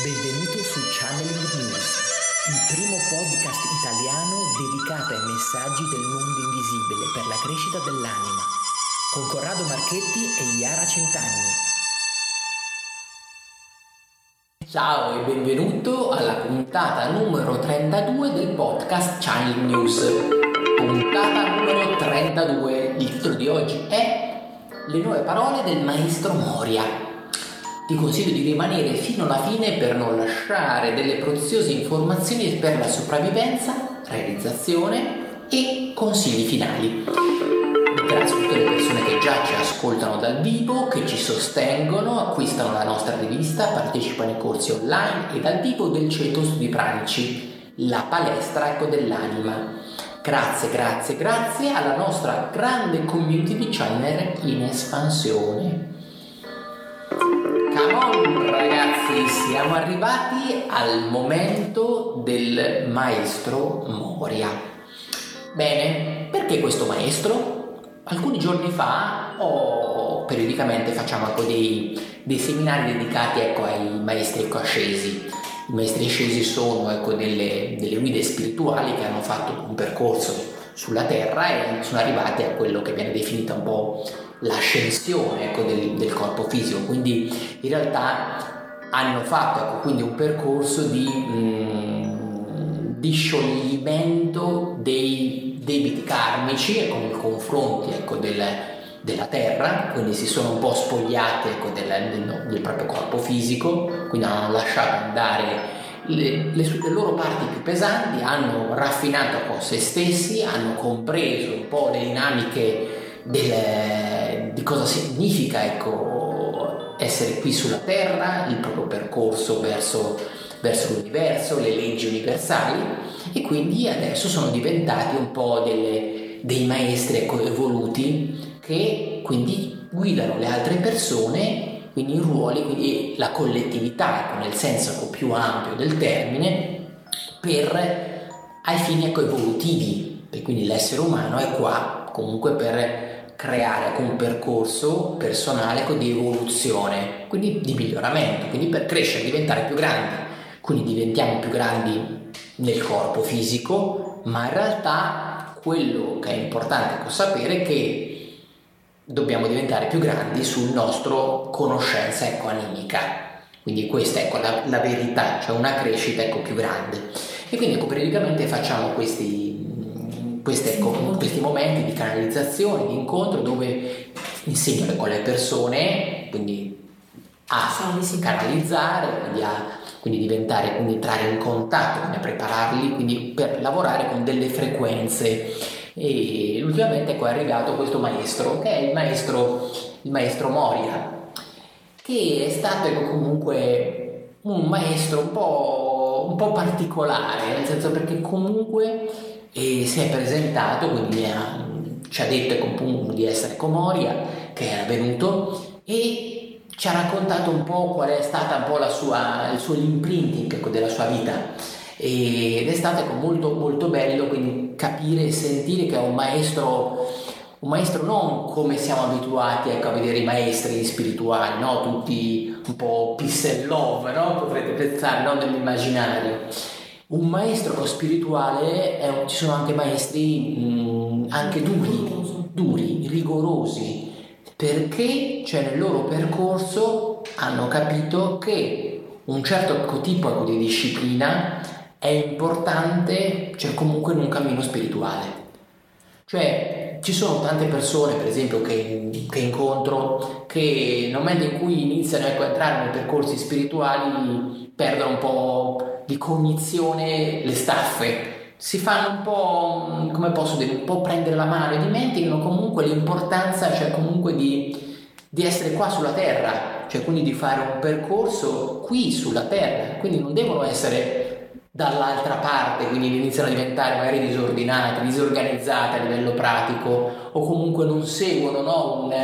Benvenuto su Channeling News, il primo podcast italiano dedicato ai messaggi del mondo invisibile per la crescita dell'anima, con Corrado Marchetti e Iara Centanni. Ciao e benvenuto alla puntata numero 32 del podcast Channeling News. Puntata numero 32. Il titolo di oggi è Le nuove parole del maestro Moria ti consiglio di rimanere fino alla fine per non lasciare delle preziose informazioni per la sopravvivenza, realizzazione e consigli finali. Grazie a tutte le persone che già ci ascoltano dal vivo, che ci sostengono, acquistano la nostra rivista, partecipano ai corsi online e dal vivo del Ceto Studi Pranici, la palestra ecco dell'anima. Grazie, grazie, grazie alla nostra grande community di channel in espansione. Come on ragazzi, siamo arrivati al momento del maestro Moria. Bene, perché questo maestro? Alcuni giorni fa o periodicamente facciamo ecco, dei, dei, seminari dedicati ecco, ai maestri ecco, ascesi. I maestri ascesi sono ecco, delle, delle guide spirituali che hanno fatto un percorso sulla Terra e sono arrivati a quello che viene definito un po' l'ascensione ecco, del, del, corpo fisico, quindi in realtà hanno fatto ecco, quindi un percorso di, mh, mm, di scioglimento dei debiti karmici e con i confronti ecco, del, della terra, quindi si sono un po' spogliati ecco, del, del, del, proprio corpo fisico, quindi hanno lasciato andare le, le, le, loro parti più pesanti, hanno raffinato con se stessi, hanno compreso un po' le dinamiche del, di cosa significa ecco, essere qui sulla Terra, il proprio percorso verso, verso l'universo, le leggi universali e quindi adesso sono diventati un po' delle, dei maestri ecco, evoluti che quindi guidano le altre persone quindi in ruoli, quindi la collettività, ecco, nel senso ecco, più ampio del termine, per ai fini ecco, evolutivi, e quindi l'essere umano è qua comunque per creare un percorso personale di evoluzione, quindi di miglioramento, quindi per crescere, diventare più grandi. Quindi diventiamo più grandi nel corpo fisico, ma in realtà quello che è importante sapere è che dobbiamo diventare più grandi sul nostro conoscenza ecco. Quindi questa è ecco, la, la, verità, cioè una crescita ecco, più grande. E quindi ecco, periodicamente facciamo questi queste, questi momenti di canalizzazione, di incontro dove insegno con le persone, quindi a canalizzare, quindi a quindi diventare, quindi entrare in contatto, quindi a prepararli, quindi per lavorare con delle frequenze. E ultimamente ecco è arrivato questo maestro, che è il maestro, il maestro Moria, che è stato ecco, comunque un maestro un po', un po' particolare, nel senso perché comunque e si è presentato, quindi ha, ci ha detto di essere Comoria, che era venuto e ci ha raccontato un po' qual è stata un po' sua, il suo imprinting ecco, della sua vita ed è stato ecco, molto, molto bello quindi capire e sentire che è un maestro un maestro non come siamo abituati ecco, a vedere i maestri spirituali, no? tutti un po' peace and love, no? potrete pensare, no? nell'immaginario un maestro spirituale, è, ci sono anche maestri mh, anche duri, duri, rigorosi, perché cioè, nel loro percorso hanno capito che un certo tipo di disciplina è importante, cioè comunque in un cammino spirituale. Cioè, ci sono tante persone, per esempio, che, che incontro, che nel momento in cui iniziano ecco, a entrare nei percorsi spirituali perdono un po' di cognizione le staffe. Si fanno un po', come posso dire, un po' prendere la mano e dimenticano comunque l'importanza, cioè comunque di, di essere qua sulla terra, cioè quindi di fare un percorso qui sulla terra, quindi non devono essere dall'altra parte, quindi iniziano a diventare magari disordinati, disorganizzati a livello pratico o comunque non seguono no, un,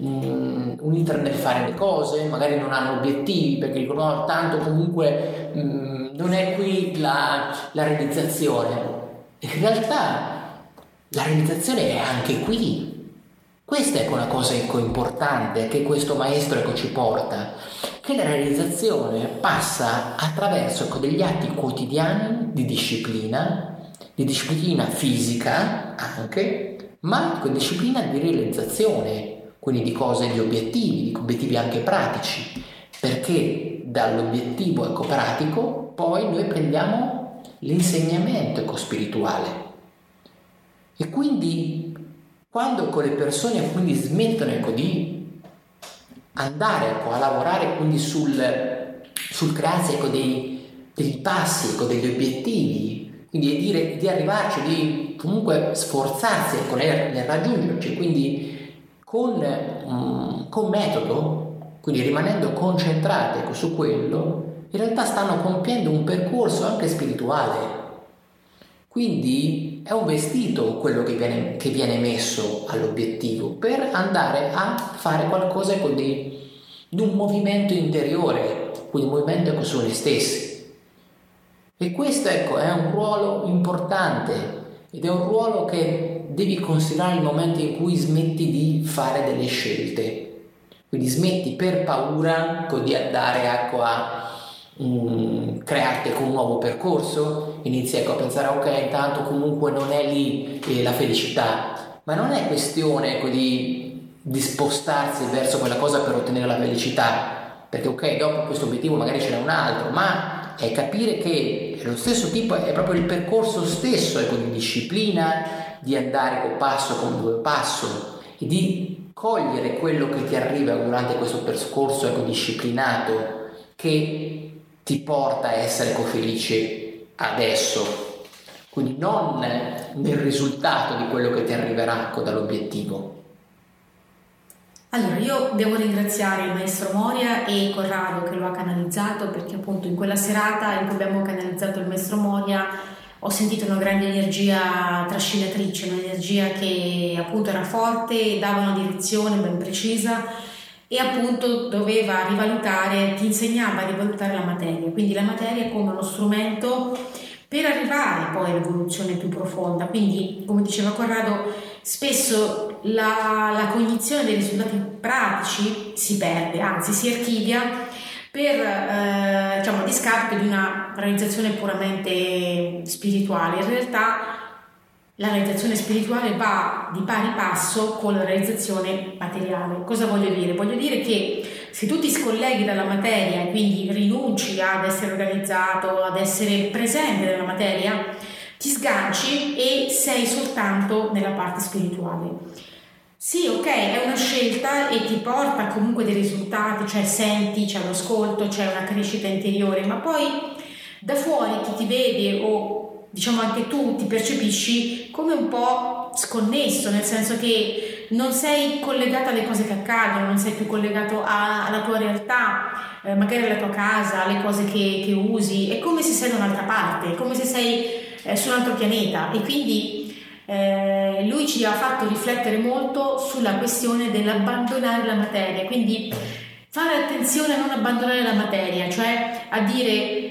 un, un iter nel fare le cose, magari non hanno obiettivi perché dicono no, tanto comunque mh, mm, non è qui la, la realizzazione. In realtà la realizzazione è anche qui. Questa è una cosa ecco, importante che questo maestro ecco, ci porta, che la realizzazione passa attraverso ecco, degli atti quotidiani di disciplina, di disciplina fisica anche, ma con disciplina di realizzazione, quindi di cose, di obiettivi, di obiettivi anche pratici, perché dall'obiettivo ecco, pratico poi noi prendiamo l'insegnamento ecco, spirituale. E quindi quando le persone quindi smettono ecco, di andare ecco, a lavorare quindi sul, sul crearsi ecco, dei, dei passi, ecco, degli obiettivi, quindi di, di arrivarci, di comunque sforzarsi ecco, nel, nel raggiungerci, quindi con, um, con metodo, quindi rimanendo concentrati ecco, su quello, in realtà stanno compiendo un percorso anche spirituale quindi è un vestito quello che viene, che viene messo all'obiettivo per andare a fare qualcosa di, di un movimento interiore, quindi un movimento su noi stessi. E questo ecco, è un ruolo importante ed è un ruolo che devi considerare il momento in cui smetti di fare delle scelte. Quindi smetti per paura ecco, di andare ecco, a um, crearti con un nuovo percorso, inizi ecco, a pensare ok intanto comunque non è lì eh, la felicità, ma non è questione ecco, di, di spostarsi verso quella cosa per ottenere la felicità, perché ok dopo questo obiettivo magari ce n'è un altro, ma è capire che lo stesso tipo è proprio il percorso stesso ecco, di disciplina, di andare con passo con due passo e di cogliere quello che ti arriva durante questo percorso ecco, disciplinato che ti porta a essere felice adesso, quindi non nel risultato di quello che ti arriverà dall'obiettivo. Allora, io devo ringraziare il maestro Moria e Corrado che lo ha canalizzato perché appunto in quella serata in cui abbiamo canalizzato il maestro Moria ho sentito una grande energia trascinatrice, un'energia che appunto era forte, dava una direzione ben precisa e appunto doveva rivalutare, ti insegnava a rivalutare la materia, quindi la materia come uno strumento per arrivare poi all'evoluzione più profonda. Quindi, come diceva Corrado, spesso la, la cognizione dei risultati pratici si perde, anzi si archivia per eh, diciamo, a discapito di una realizzazione puramente spirituale. In realtà la realizzazione spirituale va di pari passo con la realizzazione materiale. Cosa voglio dire? Voglio dire che se tu ti scolleghi dalla materia e quindi rinunci ad essere organizzato, ad essere presente nella materia, ti sganci e sei soltanto nella parte spirituale. Sì, ok, è una scelta e ti porta comunque dei risultati, cioè senti, c'è un ascolto, c'è una crescita interiore, ma poi da fuori chi ti vede o diciamo anche tu ti percepisci come un po' sconnesso, nel senso che non sei collegato alle cose che accadono, non sei più collegato a, alla tua realtà, eh, magari alla tua casa, alle cose che, che, usi, è come se sei da un'altra parte, è come se sei eh, su un altro pianeta. E quindi eh, lui ci ha fatto riflettere molto sulla questione dell'abbandonare la materia, quindi fare attenzione a non abbandonare la materia, cioè a dire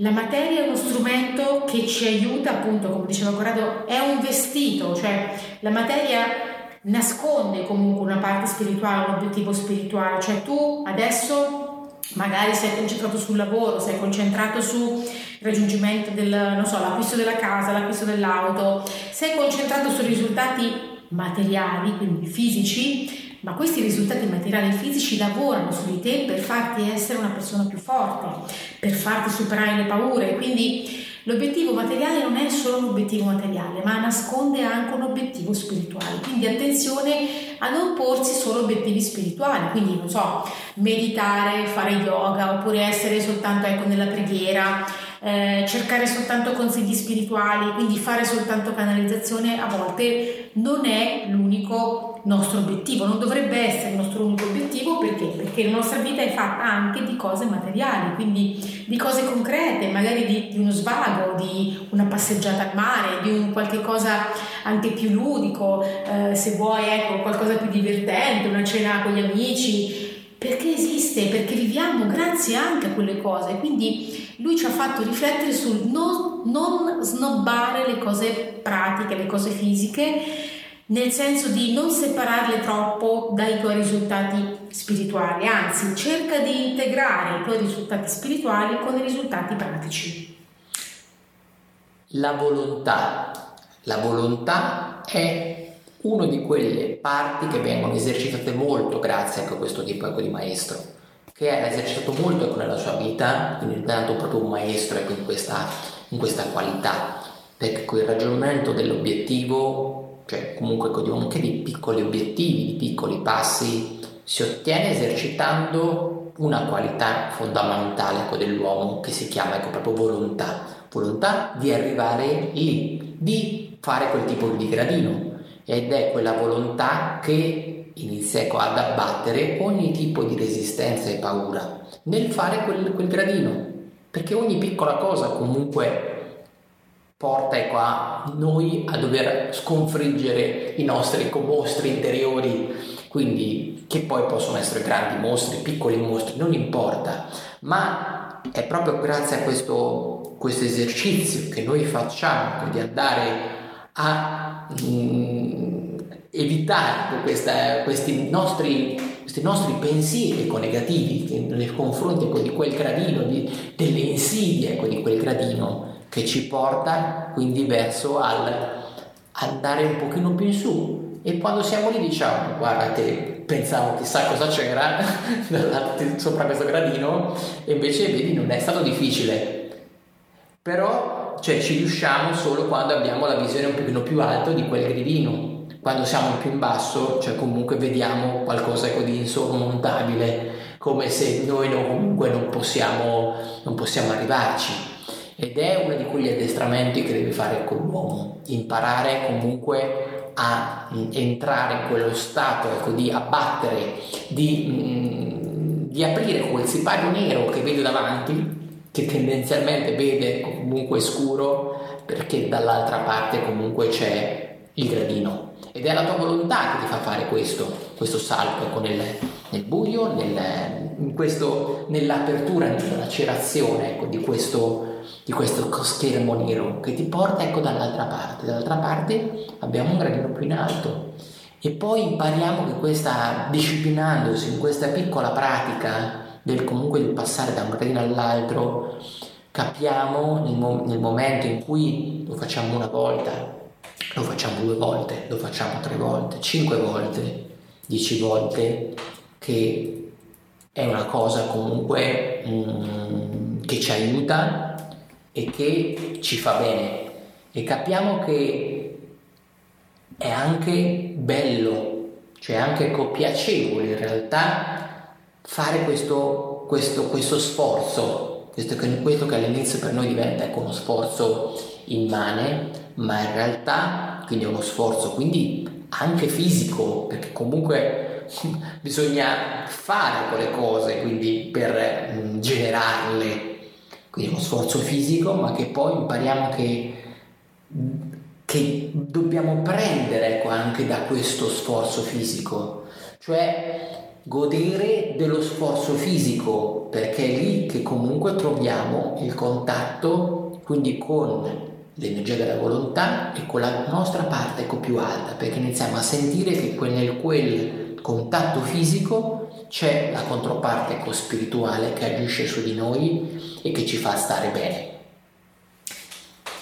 la materia è uno strumento che ci aiuta, appunto, come diceva Corrado, è un vestito, cioè la materia nasconde comunque una parte spirituale, un obiettivo spirituale, cioè tu adesso magari sei concentrato sul lavoro, sei concentrato sul raggiungimento del, so, l'acquisto della casa, l'acquisto dell'auto, sei concentrato sui risultati materiali, quindi fisici, ma questi risultati materiali e fisici lavorano su di te per farti essere una persona più forte, per farti superare le paure. Quindi l'obiettivo materiale non è solo un obiettivo materiale, ma nasconde anche un obiettivo spirituale. Quindi attenzione a non porsi solo obiettivi spirituali, quindi non so, meditare, fare yoga oppure essere soltanto ecco, nella preghiera. Eh, cercare soltanto consigli spirituali, quindi fare soltanto canalizzazione a volte non è l'unico nostro obiettivo, non dovrebbe essere il nostro unico obiettivo perché? Perché la nostra vita è fatta anche di cose materiali, quindi di cose concrete, magari di, di uno svago, di una passeggiata al mare, di un qualche cosa anche più ludico, eh, se vuoi ecco qualcosa più divertente, una cena con gli amici, perché esiste, perché viviamo grazie anche a quelle cose, quindi lui ci ha fatto riflettere sul non, non snobbare le cose pratiche, le cose fisiche, nel senso di non separarle troppo dai tuoi risultati spirituali, anzi cerca di integrare i tuoi risultati spirituali con i risultati pratici. La volontà. La volontà è una di quelle parti che vengono esercitate molto grazie a questo tipo di maestro, che ha esercitato molto nella sua vita, quindi diventato proprio un maestro ecco, in, questa, in questa qualità, perché con il ragionamento dell'obiettivo, cioè comunque anche di piccoli obiettivi, di piccoli passi, si ottiene esercitando una qualità fondamentale ecco, dell'uomo che si chiama ecco, proprio volontà. Volontà di arrivare lì, di fare quel tipo di gradino. Ed è quella volontà che inizia ecco, ad abbattere ogni tipo di resistenza e paura nel fare quel, quel gradino. Perché ogni piccola cosa comunque porta ecco, a noi a dover sconfiggere i nostri ecco, mostri interiori. Quindi che poi possono essere grandi mostri, piccoli mostri, non importa. Ma è proprio grazie a questo questo esercizio che noi facciamo di andare a mh, mm, evitare questa, questi, nostri, questi, nostri, pensieri ecco, negativi nei confronti ecco, di quel gradino, di, delle insidie ecco, di quel gradino che ci porta quindi verso al andare un pochino più in su e quando siamo lì diciamo guardate pensavo chissà cosa c'era sopra questo gradino e invece vedi non è stato difficile però cioè, ci riusciamo solo quando abbiamo la visione un pochino più alta di quel gridino. Quando siamo più in basso, cioè comunque vediamo qualcosa ecco, di insormontabile, come se noi no, comunque non possiamo, non possiamo arrivarci. Ed è uno di quegli addestramenti che deve fare con l'uomo, imparare comunque a mm, entrare in quello stato ecco, di abbattere, di, mm, di aprire quel sipario nero che vedo davanti che tendenzialmente vede comunque scuro perché dall'altra parte comunque c'è il gradino. Ed è la tua volontà che ti fa fare questo, questo salto ecco, nel, nel buio, nel, questo, nell'apertura, nella lacerazione ecco, di, questo, di questo schermo nero che ti porta ecco, dall'altra parte. Dall'altra parte abbiamo un gradino più in alto e poi impariamo che questa, disciplinandosi in questa piccola pratica del comunque del passare da un gradino all'altro, capiamo nel, mo- nel momento in cui lo facciamo una volta, lo facciamo due volte, lo facciamo tre volte, cinque volte, dieci volte, che è una cosa comunque mm, che ci aiuta e che ci fa bene. E capiamo che è anche bello, cioè anche piacevole in realtà fare questo, questo, questo sforzo, questo, questo, che all'inizio per noi diventa ecco, uno sforzo immane, ma in realtà quindi è uno sforzo quindi anche fisico, perché comunque bisogna fare quelle cose quindi per mm, generarle, quindi uno sforzo fisico, ma che poi impariamo che che dobbiamo prendere ecco, anche da questo sforzo fisico, cioè godere dello sforzo fisico, perché è lì che comunque troviamo il contatto quindi con l'energia della volontà e con la nostra parte ecco, più alta, perché iniziamo a sentire che nel quel contatto fisico c'è la controparte ecco, spirituale che agisce su di noi e che ci fa stare bene.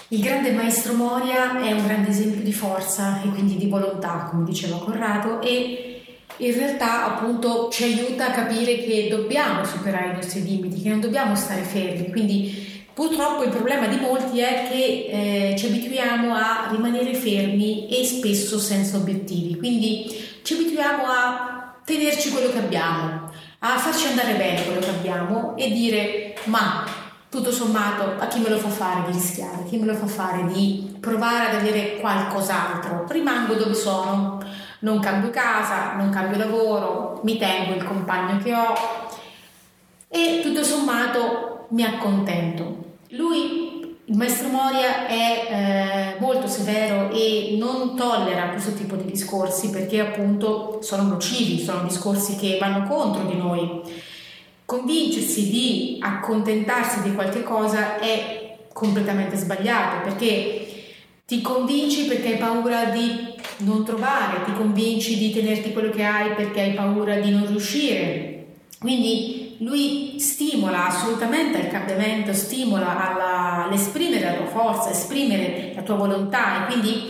Il grande maestro Moria è un grande esempio di forza e quindi di volontà, come diceva Corrado, e in realtà appunto ci aiuta a capire che dobbiamo superare i nostri limiti, che non dobbiamo stare fermi. Quindi purtroppo il problema di molti è che eh, ci abituiamo a rimanere fermi e spesso senza obiettivi. Quindi ci abituiamo a tenerci quello che abbiamo, a farci andare bene quello che abbiamo e dire ma tutto sommato a chi me lo fa fare di rischiare, a chi me lo fa fare di provare ad avere qualcos'altro, rimango dove sono non cambio casa, non cambio lavoro, mi tengo il compagno che ho. E tutto sommato mi accontento. Lui, il maestro Moria, è eh, molto severo e non tollera questo tipo di discorsi perché appunto sono nocivi, sono discorsi che vanno contro di noi. Convincersi di accontentarsi di qualche cosa è completamente sbagliato perché ti convinci perché hai paura di non trovare, ti convinci di tenerti quello che hai perché hai paura di non riuscire. Quindi lui stimola assolutamente il cambiamento, stimola alla, all'esprimere la tua forza, esprimere la tua volontà e quindi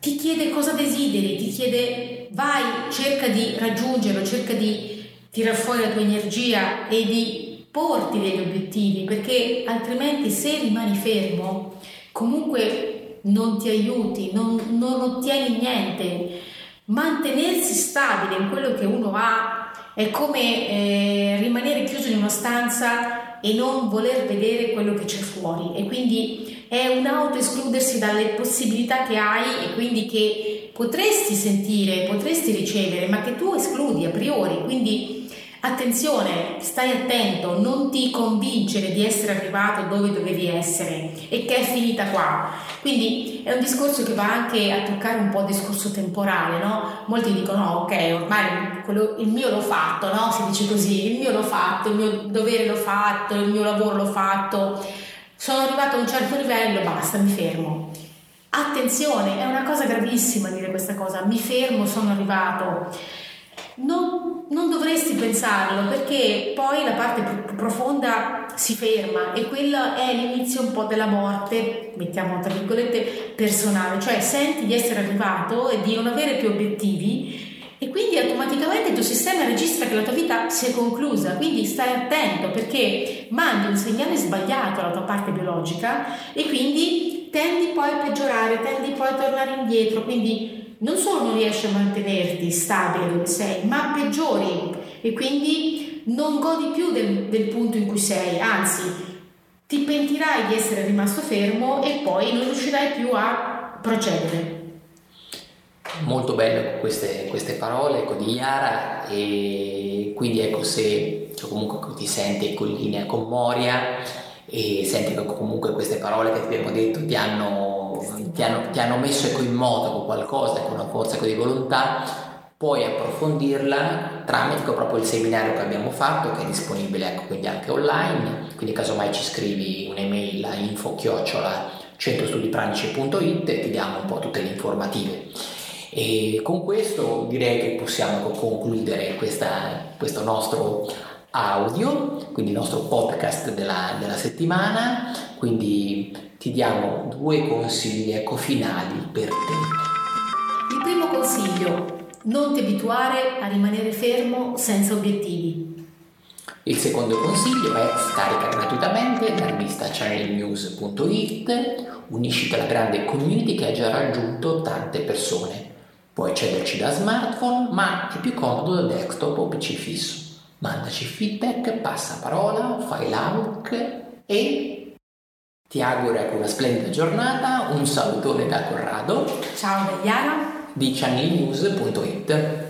ti chiede cosa desideri, ti chiede vai, cerca di raggiungerlo, cerca di tirar fuori la tua energia e di porti degli obiettivi perché altrimenti se rimani fermo comunque non ti aiuti, non, non ottieni niente. Mantenersi stabile in quello che uno ha è come eh, rimanere chiuso in una stanza e non voler vedere quello che c'è fuori e quindi è un auto-escludersi dalle possibilità che hai e quindi che potresti sentire, potresti ricevere, ma che tu escludi a priori. Quindi Attenzione, stai attento, non ti convincere di essere arrivato dove dovevi essere e che è finita qua. Quindi è un discorso che va anche a toccare un po' il discorso temporale, no? Molti dicono, no, ok, ormai quello, il mio l'ho fatto, no? Si dice così, il mio l'ho fatto, il mio dovere l'ho fatto, il mio lavoro l'ho fatto, sono arrivato a un certo livello, basta, mi fermo. Attenzione, è una cosa gravissima dire questa cosa, mi fermo, sono arrivato non, non, dovresti pensarlo perché poi la parte più profonda si ferma e quello è l'inizio un po' della morte, mettiamo tra virgolette, personale, cioè senti di essere arrivato e di non avere più obiettivi e quindi automaticamente il tuo sistema registra che la tua vita si è conclusa, quindi stai attento perché mandi un segnale sbagliato alla tua parte biologica e quindi tendi poi a peggiorare, tendi poi a tornare indietro, quindi non solo non riesci a mantenerti stabile dove sei, ma peggiori e quindi non godi più del, del punto in cui sei, anzi ti pentirai di essere rimasto fermo e poi non riuscirai più a procedere. Molto belle queste, queste parole ecco, di Iara e quindi ecco se cioè, comunque ti senti in linea con Moria e senti che comunque queste parole che ti abbiamo detto ti hanno ti hanno, ti hanno messo ecco, in moto qualcosa, con una forza ecco, di volontà, puoi approfondirla tramite proprio il seminario che abbiamo fatto, che è disponibile ecco, quindi anche online, quindi casomai ci scrivi un'email a info-chiocciola centrostudipranici.it e ti diamo un po' tutte le informative. E con questo direi che possiamo concludere questa, questo nostro audio, quindi il nostro podcast della, della settimana, quindi ti diamo due consigli ecco finali per te. Il primo consiglio, non ti abituare a rimanere fermo senza obiettivi. Il secondo consiglio è scarica gratuitamente la rivista channelnews.it, unisciti alla grande community che ha già raggiunto tante persone. Puoi accederci da smartphone, ma è più comodo da desktop o PC fisso. Mandaci feedback, passa parola, fai like e ti auguro ecco, una splendida giornata, un salutone da Corrado. Ciao da Iara. Di channelnews.it